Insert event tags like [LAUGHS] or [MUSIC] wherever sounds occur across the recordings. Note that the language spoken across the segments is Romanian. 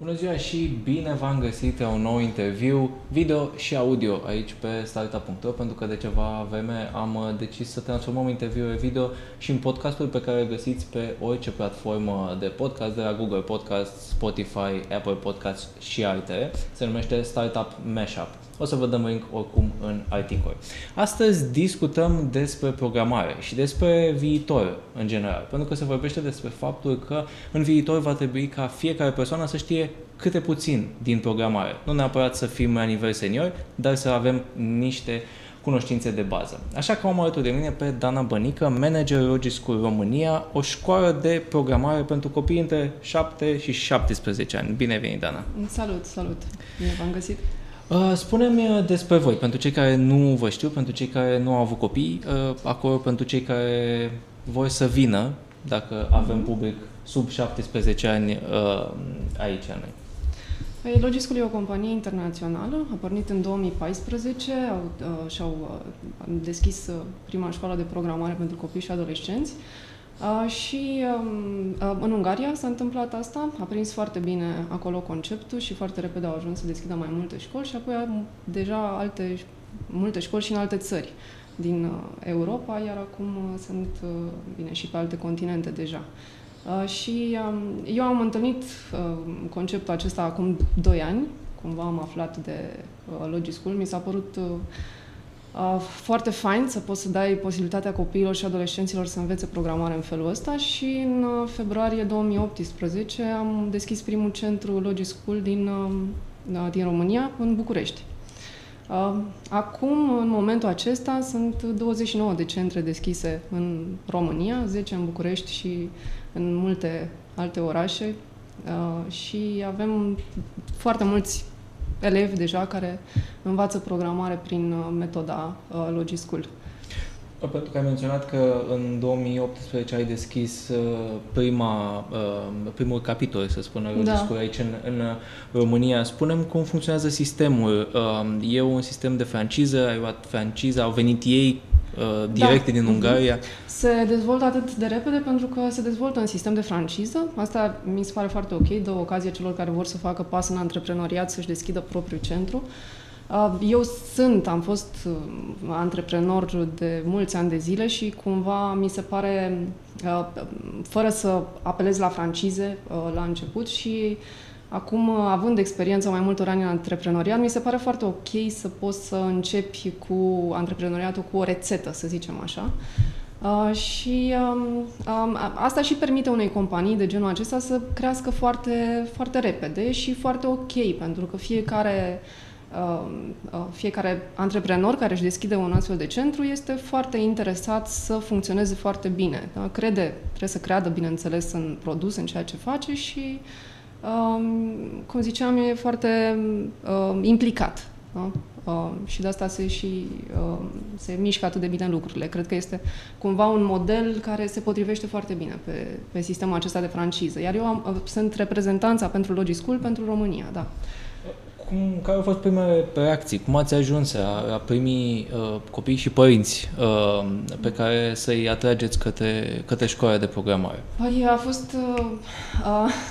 Bună ziua și bine v-am găsit la un nou interviu video și audio aici pe startup.ro pentru că de ceva vreme am uh, decis să transformăm interviurile video și în podcastul pe care îl găsiți pe orice platformă de podcast, de la Google Podcast, Spotify, Apple Podcast și altele. Se numește Startup Mashup. O să vă dăm link oricum în articol. Astăzi discutăm despre programare și despre viitor în general, pentru că se vorbește despre faptul că în viitor va trebui ca fiecare persoană să știe câte puțin din programare. Nu neapărat să fim la nivel senior, dar să avem niște cunoștințe de bază. Așa că am alături de mine pe Dana Bănică, manager Logic School România, o școală de programare pentru copii între 7 și 17 ani. Bine ai venit, Dana! Salut, salut! Bine v-am găsit! Uh, spune-mi uh, despre voi, pentru cei care nu vă știu, pentru cei care nu au avut copii, uh, acolo pentru cei care vor să vină, dacă avem mhm. public sub 17 ani aici noi. Păi, Logiscul e o companie internațională, a pornit în 2014 au, și-au deschis prima școală de programare pentru copii și adolescenți. Uh, și uh, în Ungaria s-a întâmplat asta, a prins foarte bine acolo conceptul și foarte repede au ajuns să deschidă mai multe școli și apoi am deja alte, multe școli și în alte țări din uh, Europa, iar acum uh, sunt, uh, bine, și pe alte continente deja. Uh, și uh, eu am întâlnit uh, conceptul acesta acum 2 ani, cumva am aflat de uh, Logischool, mi s-a părut uh, Uh, foarte fain să poți să dai posibilitatea copiilor și adolescenților să învețe programare în felul ăsta și în uh, februarie 2018 am deschis primul centru Logic School din, uh, da, din România, în București. Acum, în momentul acesta, sunt 29 de centre deschise în România, 10 în București și în multe alte orașe și avem foarte mulți elevi deja care învață programare prin uh, metoda uh, Logischool. Pentru că ai menționat că în 2018 ai deschis uh, prima, primul capitol, să spunem, Logischool da. aici în, în România. Spunem cum funcționează sistemul. E un sistem de franciză, ai luat franciza, au venit ei uh, directe da. din Ungaria. Mm-hmm. Se dezvoltă atât de repede pentru că se dezvoltă în sistem de franciză. Asta mi se pare foarte ok, dă o ocazie celor care vor să facă pas în antreprenoriat să-și deschidă propriul centru. Uh, eu sunt, am fost uh, antreprenor de mulți ani de zile și cumva mi se pare, uh, fără să apelez la francize la început și Acum, având experiența mai multor ani în antreprenoriat, mi se pare foarte ok să poți să începi cu antreprenoriatul cu o rețetă, să zicem așa. Uh, și um, um, asta și permite unei companii de genul acesta să crească foarte, foarte repede și foarte ok, pentru că fiecare uh, uh, fiecare antreprenor care își deschide un astfel de centru este foarte interesat să funcționeze foarte bine. Da? Crede, trebuie să creadă, bineînțeles, în produs, în ceea ce face și uh, um, cum ziceam, e foarte uh, implicat. Da? Uh, și de asta se și uh, se mișcă atât de bine lucrurile. Cred că este cumva un model care se potrivește foarte bine pe, pe sistemul acesta de franciză. Iar eu am, uh, sunt reprezentanța pentru Logischool pentru România, da. Cum, care au fost primele reacții? Cum ați ajuns a, a primi uh, copii și părinți uh, pe care să-i atrageți către, către școala de programare? Păi a fost, uh,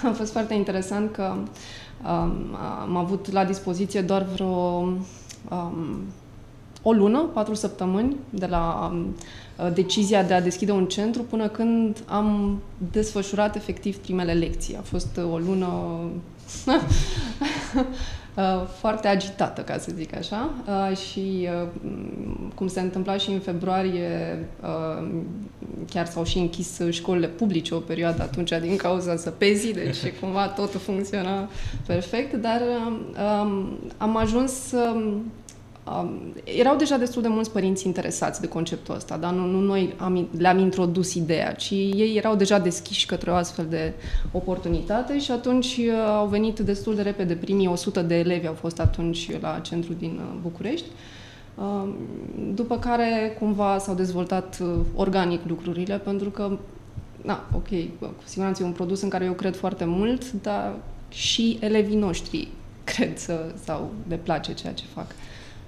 a fost foarte interesant că um, am avut la dispoziție doar vreo um, o lună, patru săptămâni de la um, decizia de a deschide un centru până când am desfășurat efectiv primele lecții. A fost o lună Uh, [LAUGHS] [LAUGHS] foarte agitată, ca să zic așa, uh, și uh, cum se întâmpla și în februarie, chiar s-au și închis școlile publice o perioadă atunci din cauza săpezii, deci [LAUGHS] cumva totul funcționa perfect, dar um, am ajuns Um, erau deja destul de mulți părinți interesați de conceptul ăsta, dar nu, nu noi am, le-am introdus ideea, ci ei erau deja deschiși către o astfel de oportunitate și atunci uh, au venit destul de repede. Primii 100 de elevi au fost atunci la centru din uh, București. Uh, după care cumva s-au dezvoltat uh, organic lucrurile, pentru că, na, ok, cu siguranță e un produs în care eu cred foarte mult, dar și elevii noștri [LAUGHS] cred să, sau le place ceea ce fac.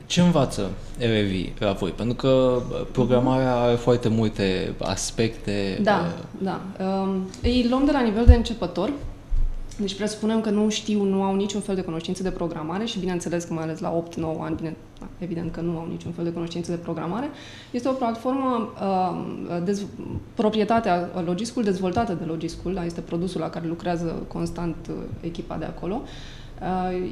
Ce învață elevii la voi? Pentru că programarea are foarte multe aspecte. Da, uh... da. Um, îi luăm de la nivel de începător Deci presupunem că nu știu, nu au niciun fel de cunoștințe de programare și bineînțeles că mai ales la 8-9 ani, bine, da, evident că nu au niciun fel de cunoștințe de programare. Este o platformă, uh, dez, proprietatea Logiscul, dezvoltată de Logiscul, da, este produsul la care lucrează constant uh, echipa de acolo. Uh,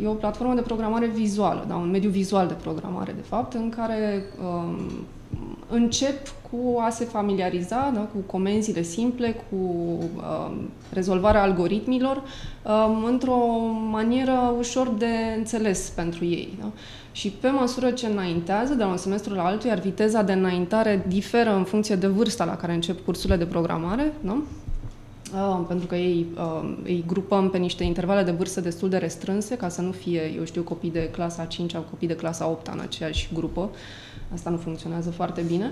e o platformă de programare vizuală, da, un mediu vizual de programare, de fapt, în care uh, încep cu a se familiariza da, cu comenzile simple, cu uh, rezolvarea algoritmilor uh, într-o manieră ușor de înțeles pentru ei. Da? Și pe măsură ce înaintează de la un semestru la altul, iar viteza de înaintare diferă în funcție de vârsta la care încep cursurile de programare, da? Uh, pentru că ei uh, îi grupăm pe niște intervale de vârstă destul de restrânse, ca să nu fie, eu știu, copii de clasa 5 sau copii de clasa 8 în aceeași grupă. Asta nu funcționează foarte bine.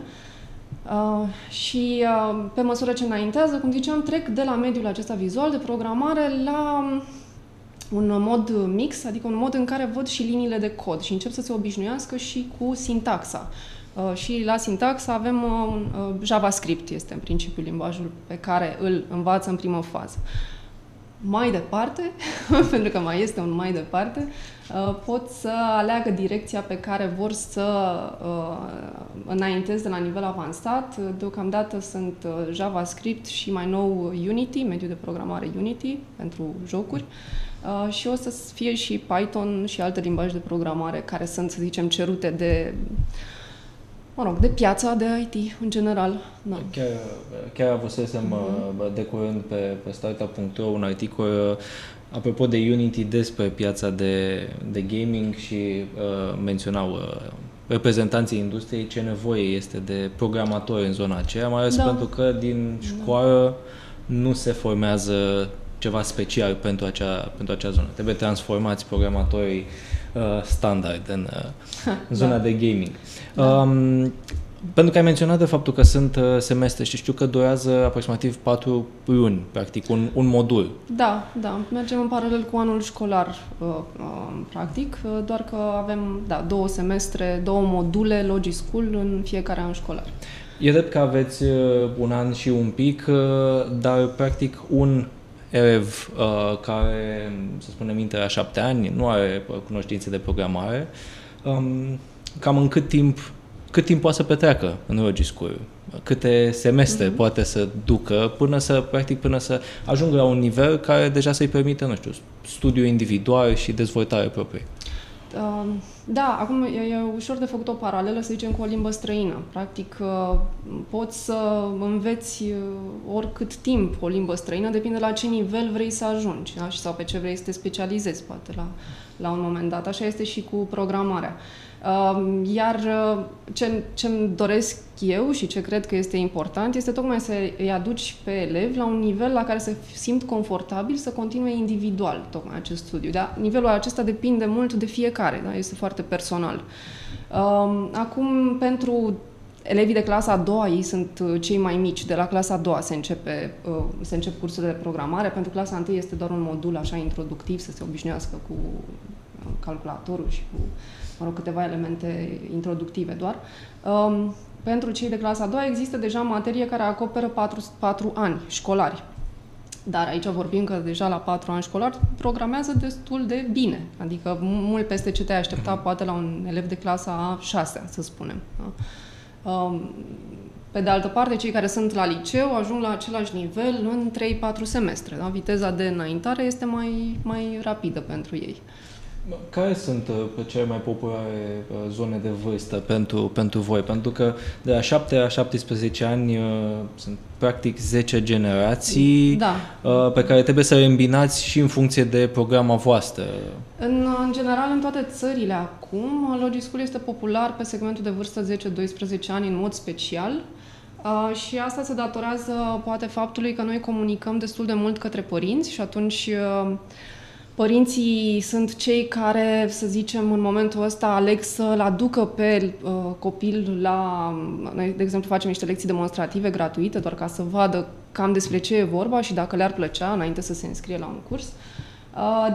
Uh, și uh, pe măsură ce înaintează, cum ziceam, trec de la mediul acesta vizual de programare la un mod mix, adică un mod în care văd și liniile de cod și încep să se obișnuiască și cu sintaxa. Uh, și la sintaxă avem uh, uh, JavaScript, este în principiu limbajul pe care îl învață în primă fază. Mai departe, [LAUGHS] pentru că mai este un mai departe, pot să aleagă direcția pe care vor să înaintez de la nivel avansat. Deocamdată sunt JavaScript și mai nou Unity, mediul de programare Unity pentru jocuri. și o să fie și Python și alte limbaje de programare care sunt, să zicem, cerute de mă rog, de piața de IT în general. Da. Chiar, chiar avusesem mm-hmm. de curând pe, pe startup.ro un articol uh, apropo de Unity despre piața de, de gaming și uh, menționau uh, reprezentanții industriei ce nevoie este de programatori în zona aceea, mai ales da. pentru că din da. școală da. nu se formează ceva special pentru acea, pentru acea zonă. Trebuie transformați programatorii uh, standard în, uh, în [LAUGHS] zona da. de gaming. Da. Um, pentru că ai menționat de faptul că sunt uh, semestre și știu că durează aproximativ patru luni, practic, un, un modul. Da, da. Mergem în paralel cu anul școlar, uh, uh, practic, uh, doar că avem da, două semestre, două module Logi School în fiecare an școlar. E drept că aveți uh, un an și un pic, uh, dar practic un elev uh, care, să spunem, intră la șapte ani, nu are cunoștințe de programare, um, cam în cât timp cât timp poate să petreacă în Rogi School, câte semestre mm-hmm. poate să ducă până să, practic, până să ajungă la un nivel care deja să-i permită, nu știu, studiu individual și dezvoltare proprie. Uh, da, acum e, e ușor de făcut o paralelă, să zicem, cu o limbă străină. Practic, uh, poți să înveți uh, oricât timp o limbă străină, depinde la ce nivel vrei să ajungi da? sau pe ce vrei să te specializezi, poate, la, la un moment dat. Așa este și cu programarea. Iar ce, ce-mi doresc eu și ce cred că este important este tocmai să îi aduci pe elevi la un nivel la care să simt confortabil să continue individual tocmai acest studiu. Da? Nivelul acesta depinde mult de fiecare, da? este foarte personal. Acum, pentru elevii de clasa a doua, ei sunt uh, cei mai mici. De la clasa a doua se, începe, uh, se încep cursurile de programare. Pentru clasa întâi este doar un modul așa introductiv să se obișnuiască cu uh, calculatorul și cu mă rog, câteva elemente introductive doar. Um, pentru cei de clasa a doua există deja materie care acoperă 4, 4 ani școlari. Dar aici vorbim că deja la 4 ani școlar programează destul de bine. Adică mult peste ce te-ai aștepta mhm. poate la un elev de clasa a 6 să spunem. Da? Um, pe de altă parte, cei care sunt la liceu ajung la același nivel în 3-4 semestre. Da? Viteza de înaintare este mai, mai rapidă pentru ei. Care sunt uh, cele mai populare uh, zone de vârstă pentru, pentru voi? Pentru că de la 7 la 17 ani uh, sunt practic 10 generații da. pe care trebuie să le îmbinați și în funcție de programa voastră. În, în general, în toate țările acum, Logischool este popular pe segmentul de vârstă 10-12 ani în mod special. Uh, și asta se datorează poate faptului că noi comunicăm destul de mult către părinți și atunci uh, Părinții sunt cei care, să zicem, în momentul ăsta aleg să-l aducă pe uh, copil la... Noi, de exemplu, facem niște lecții demonstrative gratuite, doar ca să vadă cam despre ce e vorba și dacă le-ar plăcea înainte să se înscrie la un curs.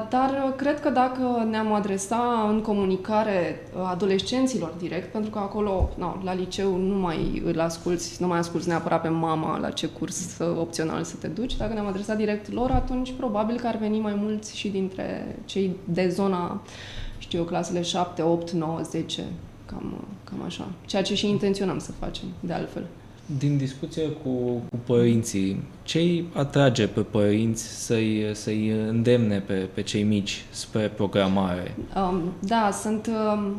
Dar cred că dacă ne-am adresa în comunicare adolescenților direct, pentru că acolo, no, la liceu, nu mai îl asculți, nu mai asculți neapărat pe mama la ce curs opțional să te duci, dacă ne-am adresat direct lor, atunci probabil că ar veni mai mulți și dintre cei de zona, știu eu, clasele 7, 8, 9, 10, cam, cam așa. Ceea ce și intenționăm să facem, de altfel. Din discuție cu, cu părinții, ce îi atrage pe părinți să-i, să-i îndemne pe, pe cei mici spre programare? Um, da, sunt, um,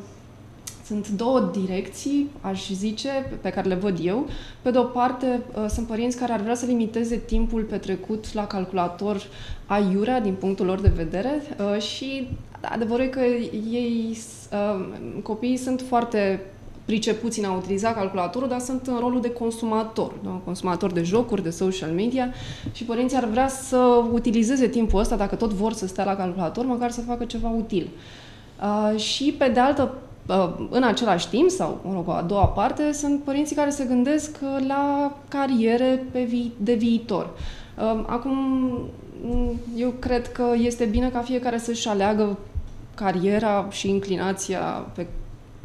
sunt două direcții, aș zice, pe care le văd eu. Pe de o parte, uh, sunt părinți care ar vrea să limiteze timpul petrecut la calculator aiurea din punctul lor de vedere uh, și adevărul e că ei, uh, copiii sunt foarte pricepuți în a utiliza calculatorul, dar sunt în rolul de consumator, da? consumator de jocuri, de social media și părinții ar vrea să utilizeze timpul ăsta, dacă tot vor să stea la calculator, măcar să facă ceva util. Uh, și pe de altă uh, în același timp, sau mă rog, a doua parte, sunt părinții care se gândesc la cariere pe vi- de viitor. Uh, acum, eu cred că este bine ca fiecare să-și aleagă cariera și inclinația pe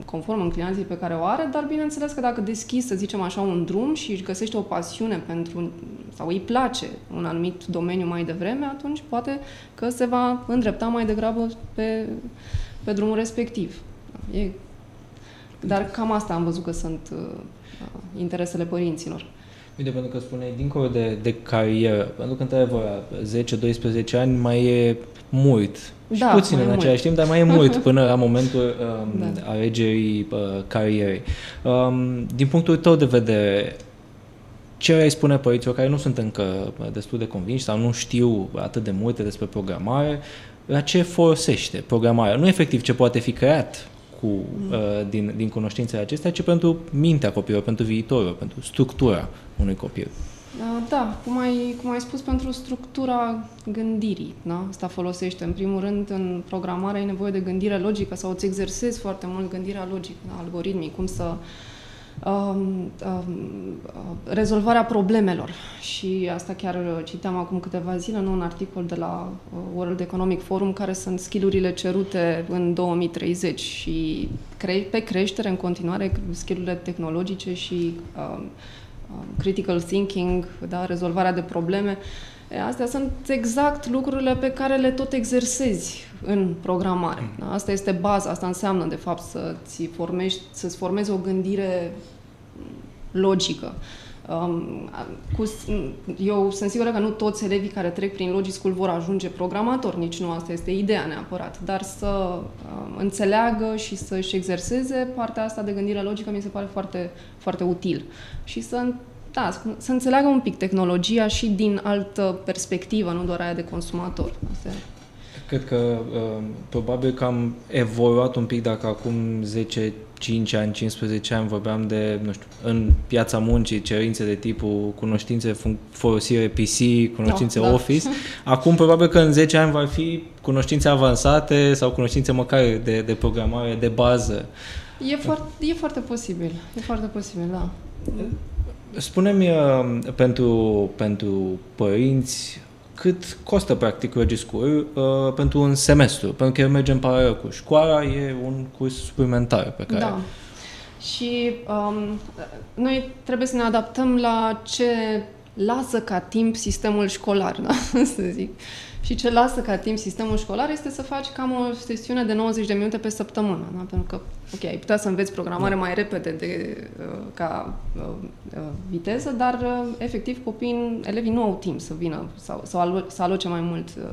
conform înclinației pe care o are, dar bineînțeles că dacă deschizi, să zicem așa, un drum și își găsește o pasiune pentru, sau îi place un anumit domeniu mai devreme, atunci poate că se va îndrepta mai degrabă pe, pe drumul respectiv. E, dar cam asta am văzut că sunt uh, interesele părinților. Uite, pentru că spuneai, dincolo de, de carieră, pentru că, într-adevăr, 10-12 ani mai e mult și da, puțin în același timp, dar mai e mult [LAUGHS] până la momentul um, da. alegerii uh, carierei. Um, din punctul tău de vedere, ce ai spune părinților care nu sunt încă destul de convinși sau nu știu atât de multe despre programare, la ce folosește programarea? Nu efectiv ce poate fi creat cu, mm. uh, din, din cunoștințele acestea, ci pentru mintea copilului, pentru viitorul, pentru structura unui copil. Da, cum ai, cum ai spus, pentru structura gândirii. Da? Asta folosește. În primul rând, în programare ai nevoie de gândire logică sau îți exersezi foarte mult gândirea logică, da? algoritmii, cum să um, um, rezolvarea problemelor. Și asta chiar citeam acum câteva zile în un articol de la uh, World Economic Forum care sunt skillurile cerute în 2030 și cre- pe creștere în continuare skillurile tehnologice și um, Um, critical thinking, da, rezolvarea de probleme. Astea sunt exact lucrurile pe care le tot exersezi în programare. Mm. Da? Asta este baza, asta înseamnă, de fapt, să-ți formești, să-ți formezi o gândire logică. Um, cu, eu sunt sigură că nu toți elevii care trec prin Logic School vor ajunge programatori, nici nu asta este ideea neapărat, dar să um, înțeleagă și să-și exerseze partea asta de gândire logică mi se pare foarte, foarte util. Și să, da, să înțeleagă un pic tehnologia și din altă perspectivă, nu doar aia de consumator. Asta Cred că uh, probabil că am evoluat un pic dacă acum 10 5 ani, 15 ani vorbeam de, nu știu, în piața muncii, cerințe de tipul cunoștințe, folosire PC, cunoștințe da, Office. Da. Acum probabil că în 10 ani va fi cunoștințe avansate sau cunoștințe măcar de, de programare de bază. E foarte, e foarte posibil, e foarte posibil, da. Spune-mi uh, pentru, pentru părinți cât costă practic School uh, pentru un semestru, pentru că el merge în paralel cu școala, e un curs suplimentar pe care... Da. Și um, noi trebuie să ne adaptăm la ce lasă ca timp sistemul școlar, [LAUGHS] da? să zic. Și ce lasă ca timp sistemul școlar este să faci cam o sesiune de 90 de minute pe săptămână. Da? Pentru că, ok, ai putea să înveți programare da. mai repede de, uh, ca uh, uh, viteză, dar uh, efectiv copiii, elevii nu au timp să vină sau, sau alo- să aloce mai mult uh,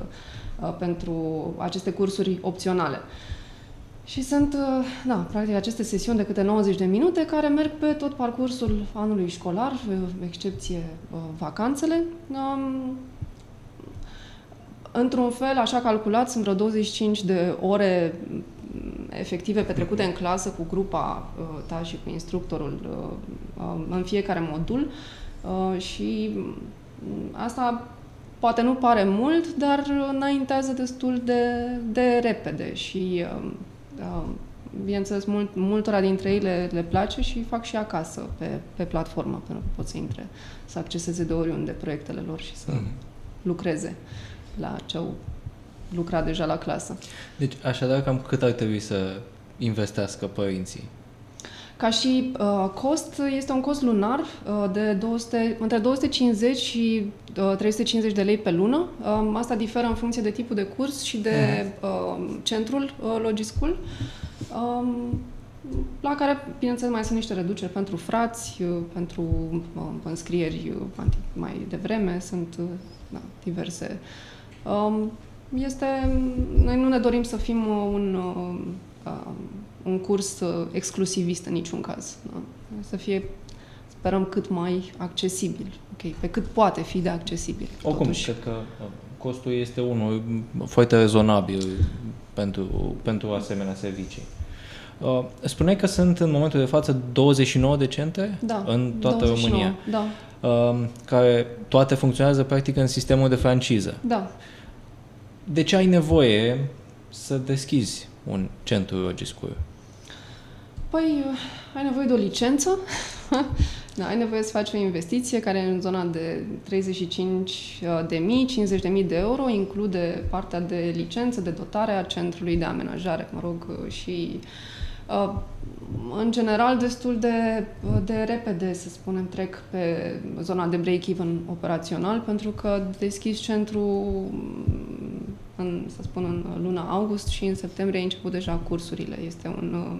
uh, pentru aceste cursuri opționale. Și sunt, uh, da, practic aceste sesiuni de câte 90 de minute care merg pe tot parcursul anului școlar, uh, excepție vacanțele. Um, Într-un fel, așa calculat, sunt vreo 25 de ore mm, efective petrecute în clasă cu grupa uh, ta și cu instructorul uh, uh, în fiecare modul și mm, asta poate nu pare mult, dar înaintează destul de, de repede și bineînțeles, mult, multora dintre ei le, le place și fac și acasă pe, pe platformă, pentru că pot să intre, să acceseze de oriunde proiectele lor și să mm. lucreze la ce au lucra deja la clasă. Deci, așadar, cam cât ar trebui să investească părinții? Ca și uh, cost, este un cost lunar uh, de 200, între 250 și uh, 350 de lei pe lună. Uh, asta diferă în funcție de tipul de curs și de uh, centrul uh, Logischool. Um, la care, bineînțeles, mai sunt niște reduceri pentru frați, uh, pentru uh, înscrieri uh, mai devreme, sunt uh, da, diverse. Um, este, noi nu ne dorim să fim uh, un uh, um, un curs uh, exclusivist în niciun caz. Da? Să fie, sperăm, cât mai accesibil. Ok, pe cât poate fi de accesibil. Oricum, totuși. cred că uh, costul este unul foarte rezonabil pentru, pentru asemenea servicii. Uh, spuneai că sunt în momentul de față 29 de centre da, în toată 29, România, da. uh, care toate funcționează practic în sistemul de franciză. Da. De ce ai nevoie să deschizi un centru Rogiscur? Păi, ai nevoie de o licență, [LAUGHS] da, ai nevoie să faci o investiție care e în zona de 35 uh, de mii, 50 de mii de euro, include partea de licență, de dotare a centrului de amenajare, mă rog, uh, și uh, în general destul de, de repede, să spunem, trec pe zona de break-even operațional, pentru că deschizi centru în, să spun, în luna august și în septembrie ai început deja cursurile. Este un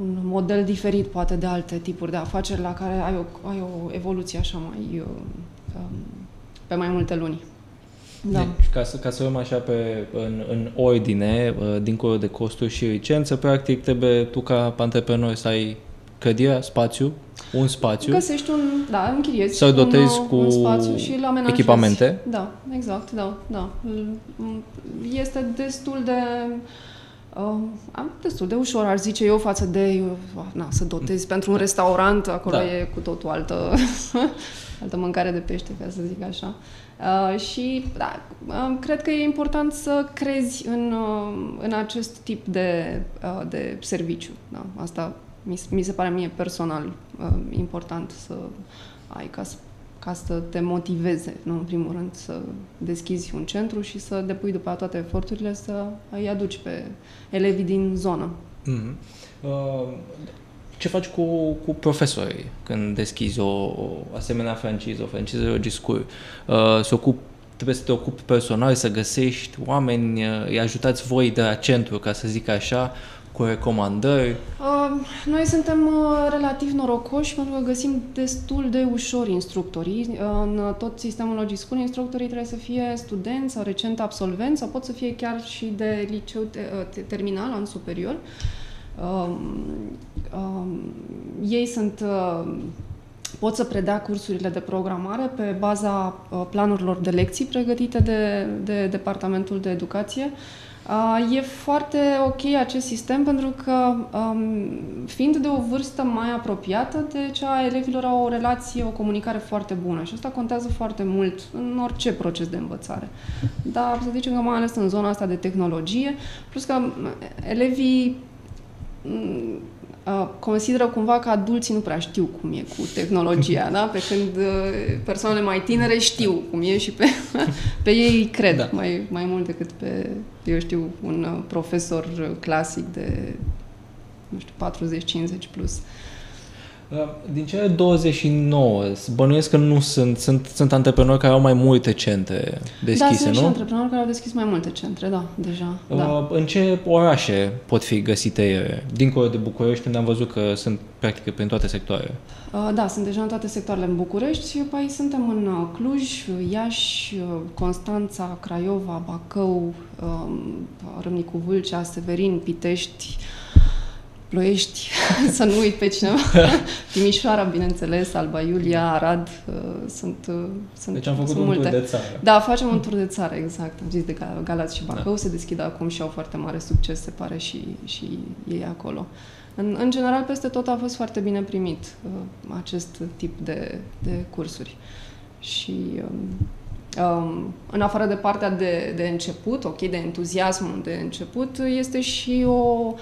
un model diferit poate de alte tipuri de afaceri la care ai o, ai o evoluție așa mai uh, um, pe mai multe luni. Da. Deci, ca să, ca să luăm așa pe, în, în ordine, uh, dincolo de costuri și licență, practic trebuie tu ca antreprenor să ai clădirea, spațiu, un spațiu. Găsești un, da, închiriezi să dotezi un, cu un spațiu și îl echipamente. Da, exact, da, da. Este destul de Uh, am destul de ușor, ar zice eu, față de uh, na, să dotezi pentru un restaurant, acolo da. e cu totul altă, [LAUGHS] altă mâncare de pește, ca să zic așa. Uh, și da, uh, cred că e important să crezi în, uh, în acest tip de, uh, de serviciu. Da? Asta mi, mi se pare mie personal uh, important să ai ca să ca să te motiveze, nu, în primul rând, să deschizi un centru și să depui după toate eforturile să îi aduci pe elevii din zonă. Mm-hmm. Uh, ce faci cu, cu profesorii când deschizi o, o asemenea franciză, o franciză Logiscur? Uh, se ocup, trebuie să te ocupi personal, să găsești oameni, uh, îi ajutați voi de la centru, ca să zic așa, cu recomandări? Uh, noi suntem uh, relativ norocoși pentru că găsim destul de ușor instructorii. Uh, în tot sistemul Logischool, instructorii trebuie să fie studenți sau recent absolvenți sau pot să fie chiar și de liceu te, uh, terminal, an superior. Uh, uh, ei sunt uh, pot să predea cursurile de programare pe baza uh, planurilor de lecții pregătite de, de Departamentul de Educație. Uh, E foarte ok acest sistem pentru că, um, fiind de o vârstă mai apropiată de cea a elevilor, au o relație, o comunicare foarte bună și asta contează foarte mult în orice proces de învățare. Dar să zicem că mai ales în zona asta de tehnologie, plus că elevii consideră cumva că adulții nu prea știu cum e cu tehnologia, [LAUGHS] da? Pe când persoanele mai tinere știu cum e și pe, [LAUGHS] pe ei cred da. mai, mai mult decât pe, eu știu, un profesor clasic de, nu știu, 40-50 plus. Uh, din cele 29, bănuiesc că nu sunt, sunt, sunt antreprenori care au mai multe centre deschise, da, sunt nu? și antreprenori care au deschis mai multe centre, da, deja. Uh, da. În ce orașe pot fi găsite ele? Dincolo de București, unde am văzut că sunt practic prin toate sectoarele. Uh, da, sunt deja în toate sectoarele în București și apoi suntem în uh, Cluj, Iași, uh, Constanța, Craiova, Bacău, uh, Râmnicu Vâlcea, Severin, Pitești, Ploiești, [LAUGHS] să nu uit pe cineva, [LAUGHS] Timișoara, bineînțeles, Alba Iulia, Arad, uh, sunt, uh, sunt Deci am făcut sunt un multe. tur de țară. Da, facem un tur de țară, exact. Am zis de Galați și Bacău, da. se deschid acum și au foarte mare succes, se pare, și, și ei acolo. În, în general, peste tot a fost foarte bine primit uh, acest tip de, de cursuri. Și um, um, în afară de partea de, de început, ok, de entuziasm de început, este și o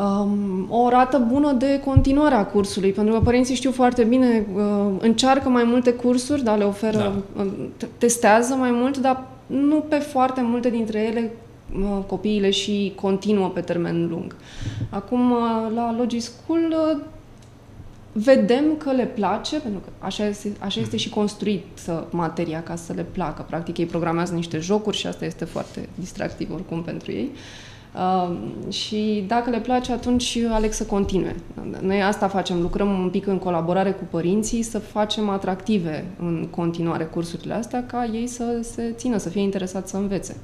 um, o rată bună de continuare a cursului, pentru că părinții știu foarte bine, uh, încearcă mai multe cursuri, da, le oferă, da. Uh, testează mai mult, dar nu pe foarte multe dintre ele uh, copiile și continuă pe termen lung. Acum, uh, la Logi School uh, vedem că le place, pentru că așa este, așa este și construit materia ca să le placă. Practic, ei programează niște jocuri și asta este foarte distractiv oricum pentru ei. Uh, Uh, și dacă le place, atunci aleg să continue. Noi asta facem, lucrăm un pic în colaborare cu părinții să facem atractive în continuare cursurile astea ca ei să se țină, să fie interesați să învețe.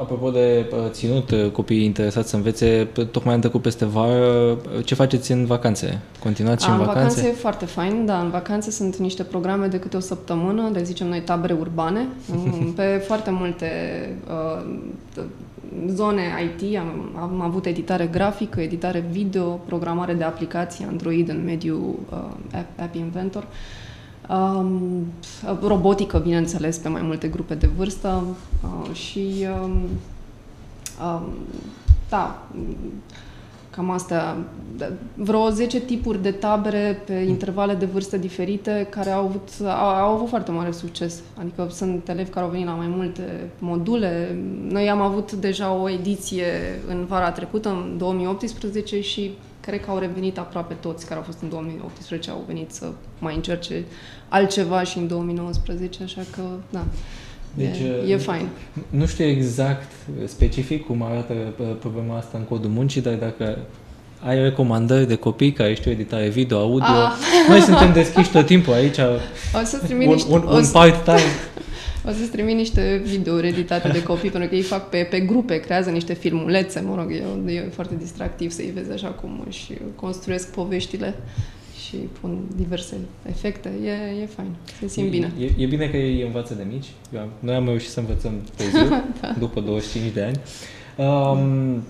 Apropo de uh, ținut, uh, copiii interesați să învețe, tocmai am trecut peste vară, ce faceți în vacanțe? Continuați și în, în vacanțe? În vacanțe e foarte fain, da, în vacanțe sunt niște programe de câte o săptămână, de zicem noi tabere urbane, [LAUGHS] pe foarte multe uh, zone IT, am, am avut editare grafică, editare video, programare de aplicații Android în mediul uh, App, App Inventor, um, robotică, bineînțeles, pe mai multe grupe de vârstă uh, și um, um, da, Cam astea, vreo 10 tipuri de tabere pe mm. intervale de vârstă diferite care au avut, au, au avut foarte mare succes. Adică sunt elevi care au venit la mai multe module. Noi am avut deja o ediție în vara trecută, în 2018 și cred că au revenit aproape toți care au fost în 2018, au venit să mai încerce altceva și în 2019, așa că, da. Deci, e, e uh, fain. Nu știu exact specific cum arată uh, problema asta în codul muncii, dar dacă ai recomandări de copii care știu editare video, audio, ah. noi suntem deschiși tot timpul aici. O să un, niște, un, un part-time. [LAUGHS] O să-ți trimit niște videouri editate de copii, pentru că ei fac pe, pe grupe, creează niște filmulețe, mă rog, e, e foarte distractiv să-i vezi așa cum își construiesc poveștile și pun diverse efecte. E, e fain, se simt e, bine. E, e bine că ei învață de mici. Eu am, noi am reușit să învățăm târziu, [LAUGHS] da. după 25 de ani. Um,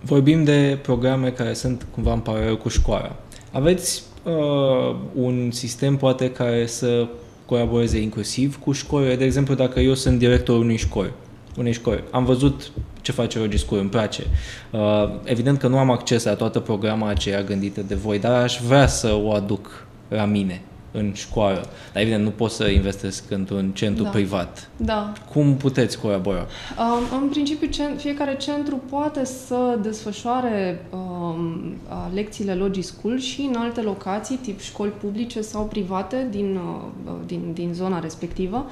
vorbim de programe care sunt cumva în paralel cu școala. Aveți uh, un sistem poate care să colaboreze inclusiv cu școlile? De exemplu, dacă eu sunt directorul unui școli, unei școli, am văzut ce face Rogiscu, îmi place. Uh, evident că nu am acces la toată programa aceea gândită de voi, dar aș vrea să o aduc la mine în școală. Dar evident nu pot să investesc într-un centru da. privat. Da. Cum puteți colabora? Um, în principiu, fiecare centru poate să desfășoare um, lecțiile Logi School și în alte locații, tip școli publice sau private din, uh, din, din zona respectivă.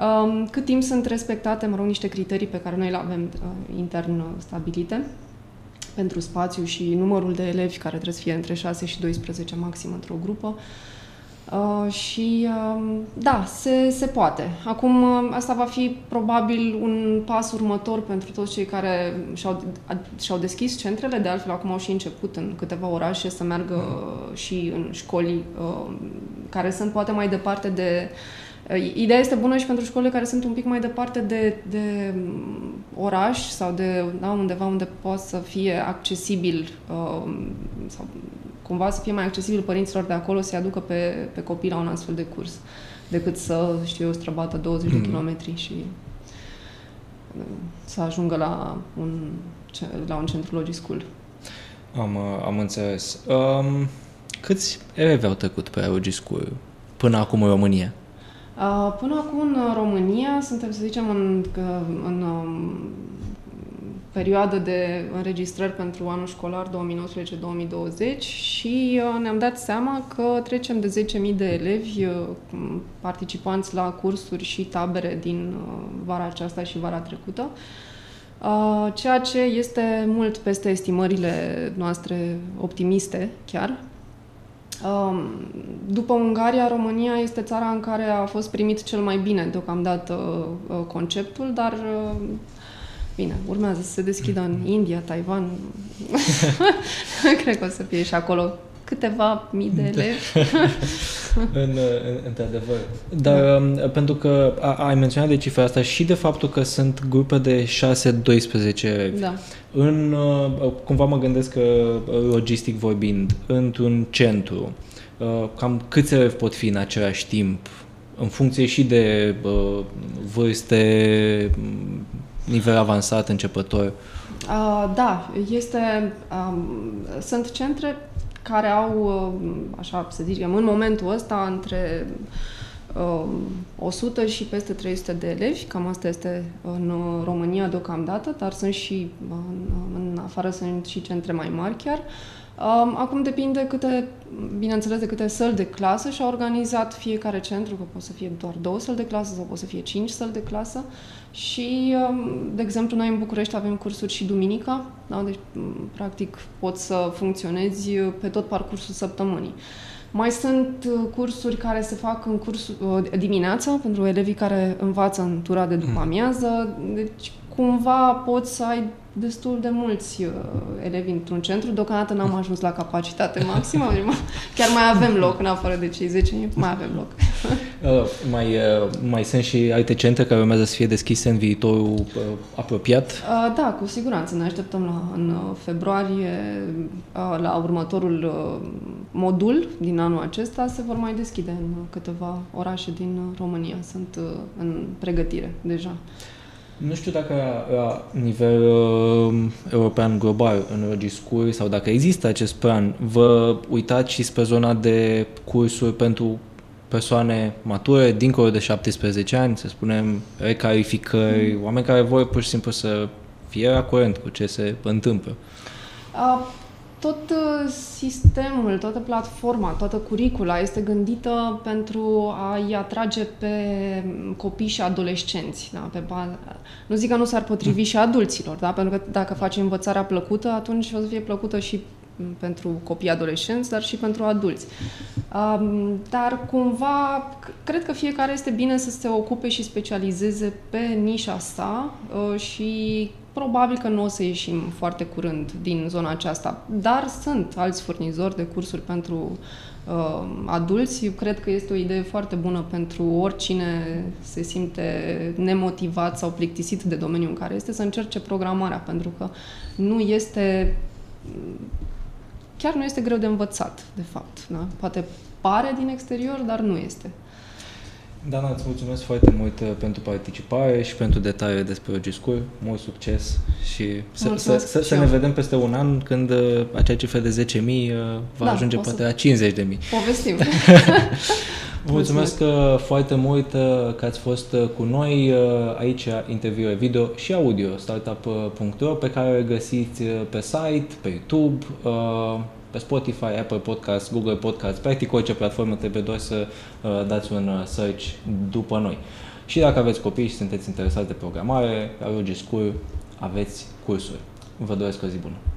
Um, cât timp sunt respectate, mă rog, niște criterii pe care noi le avem uh, intern uh, stabilite pentru spațiu și numărul de elevi care trebuie să fie între 6 și 12 maxim într-o grupă. Uh, și uh, da, se, se poate. Acum, uh, asta va fi probabil un pas următor pentru toți cei care și-au, și-au deschis centrele, de altfel acum au și început în câteva orașe să meargă uh, și în școli uh, care sunt poate mai departe de uh, Ideea este bună și pentru școlile care sunt un pic mai departe de, de mm, oraș sau de da, undeva unde poate să fie accesibil uh, sau cumva să fie mai accesibil părinților de acolo să-i aducă pe, pe copii la un astfel de curs decât să, știu eu, străbată 20 mm. de kilometri și uh, să ajungă la un, la un centru logic school. Am, uh, am înțeles. Um, câți elevi au trecut pe Logic School până acum în România? Uh, până acum în România suntem, să zicem, în, în um, perioadă de înregistrări pentru anul școlar 2019-2020 și uh, ne-am dat seama că trecem de 10.000 de elevi uh, participanți la cursuri și tabere din vara aceasta și vara trecută, ceea ce este mult peste estimările noastre optimiste chiar, după Ungaria, România este țara în care a fost primit cel mai bine deocamdată uh, conceptul, dar uh, bine, urmează să se deschidă în India, Taiwan. [LAUGHS] Cred că o să fie și acolo câteva mii de elevi. [LAUGHS] în, în, într-adevăr. Dar da. Um, pentru că ai menționat de cifra asta și de faptul că sunt grupe de 6-12 elevi. Da. În, uh, cumva mă gândesc că, uh, logistic vorbind, într-un centru, uh, cam câți elevi pot fi în același timp, în funcție și de vârste, nivel avansat, începător? Uh, da, este, um, sunt centre care au, uh, așa să zicem, în momentul ăsta, între 100 și peste 300 de elevi, cam asta este în România deocamdată, dar sunt și în, în afară sunt și centre mai mari chiar. Acum depinde câte, bineînțeles, de câte săli de clasă și-a organizat fiecare centru, că pot să fie doar două săli de clasă sau pot să fie cinci săli de clasă. Și, de exemplu, noi în București avem cursuri și duminica, da? deci, practic, poți să funcționezi pe tot parcursul săptămânii. Mai sunt uh, cursuri care se fac în cursul uh, dimineața pentru elevii care învață în tura de după mm. amiază, deci cumva poți să ai destul de mulți uh, elevi într-un centru. Deocamdată n-am ajuns la capacitate maximă, [LAUGHS] chiar mai avem loc, în afară de cei 10, mai avem loc. [LAUGHS] Uh, mai, uh, mai sunt și alte centre care urmează să fie deschise în viitorul uh, apropiat? Uh, da, cu siguranță. Ne așteptăm la, în uh, februarie uh, la următorul uh, modul din anul acesta. Se vor mai deschide în câteva orașe din România. Sunt uh, în pregătire deja. Nu știu dacă la nivel uh, european global înregistruri sau dacă există acest plan, vă uitați și spre zona de cursuri pentru persoane mature, dincolo de 17 ani, să spunem, recalificări, mm. oameni care vor pur și simplu să fie la curent cu ce se întâmplă. Uh, tot uh, sistemul, toată platforma, toată curicula este gândită pentru a-i atrage pe copii și adolescenți. Da? Pe nu zic că nu s-ar potrivi și adulților, da? pentru că dacă faci învățarea plăcută, atunci o să fie plăcută și pentru copii adolescenți, dar și pentru adulți. Um, dar cumva, cred că fiecare este bine să se ocupe și specializeze pe nișa sa uh, și probabil că nu o să ieșim foarte curând din zona aceasta, dar sunt alți furnizori de cursuri pentru uh, adulți. Eu cred că este o idee foarte bună pentru oricine se simte nemotivat sau plictisit de domeniul în care este să încerce programarea, pentru că nu este chiar nu este greu de învățat, de fapt. Da? Poate pare din exterior, dar nu este. Dana, îți mulțumesc foarte mult uh, pentru participare și pentru detalii despre Logiscur. Mult succes și să, să, să, să ne vedem peste un an când uh, acea cifră de 10.000 uh, va da, ajunge poate să... la 50.000. Povestim. [LAUGHS] mulțumesc foarte mult că ați fost cu noi aici interviu video și audio startup.ro pe care îl găsiți pe site, pe YouTube pe Spotify, Apple Podcast, Google Podcast, practic orice platformă trebuie doar să uh, dați un uh, search după noi. Și dacă aveți copii și sunteți interesați de programare, la School aveți cursuri. Vă doresc o zi bună!